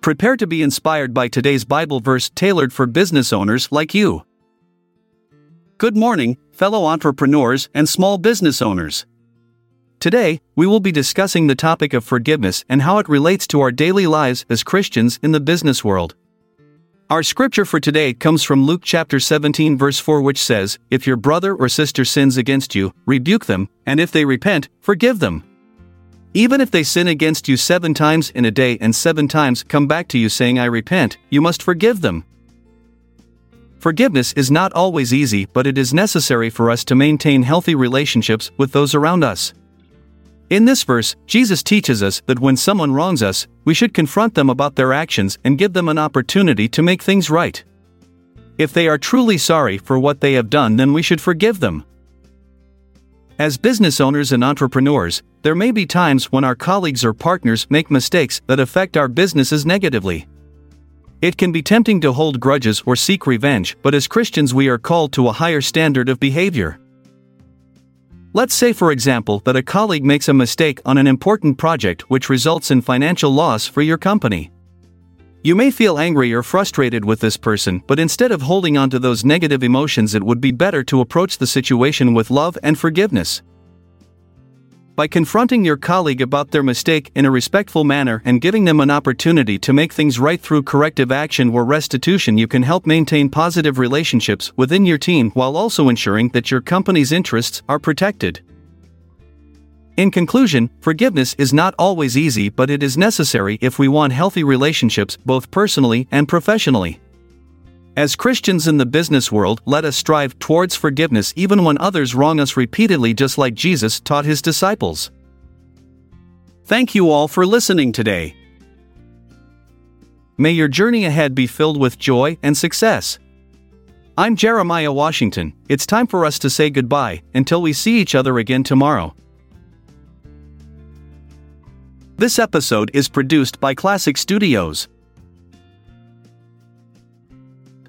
Prepare to be inspired by today's Bible verse tailored for business owners like you. Good morning, fellow entrepreneurs and small business owners. Today, we will be discussing the topic of forgiveness and how it relates to our daily lives as Christians in the business world. Our scripture for today comes from Luke chapter 17 verse 4 which says, If your brother or sister sins against you, rebuke them, and if they repent, forgive them. Even if they sin against you seven times in a day and seven times come back to you saying I repent, you must forgive them. Forgiveness is not always easy but it is necessary for us to maintain healthy relationships with those around us. In this verse, Jesus teaches us that when someone wrongs us, we should confront them about their actions and give them an opportunity to make things right. If they are truly sorry for what they have done, then we should forgive them. As business owners and entrepreneurs, there may be times when our colleagues or partners make mistakes that affect our businesses negatively. It can be tempting to hold grudges or seek revenge, but as Christians, we are called to a higher standard of behavior. Let's say, for example, that a colleague makes a mistake on an important project which results in financial loss for your company. You may feel angry or frustrated with this person, but instead of holding on to those negative emotions, it would be better to approach the situation with love and forgiveness. By confronting your colleague about their mistake in a respectful manner and giving them an opportunity to make things right through corrective action or restitution, you can help maintain positive relationships within your team while also ensuring that your company's interests are protected. In conclusion, forgiveness is not always easy, but it is necessary if we want healthy relationships both personally and professionally. As Christians in the business world, let us strive towards forgiveness even when others wrong us repeatedly, just like Jesus taught his disciples. Thank you all for listening today. May your journey ahead be filled with joy and success. I'm Jeremiah Washington. It's time for us to say goodbye until we see each other again tomorrow. This episode is produced by Classic Studios.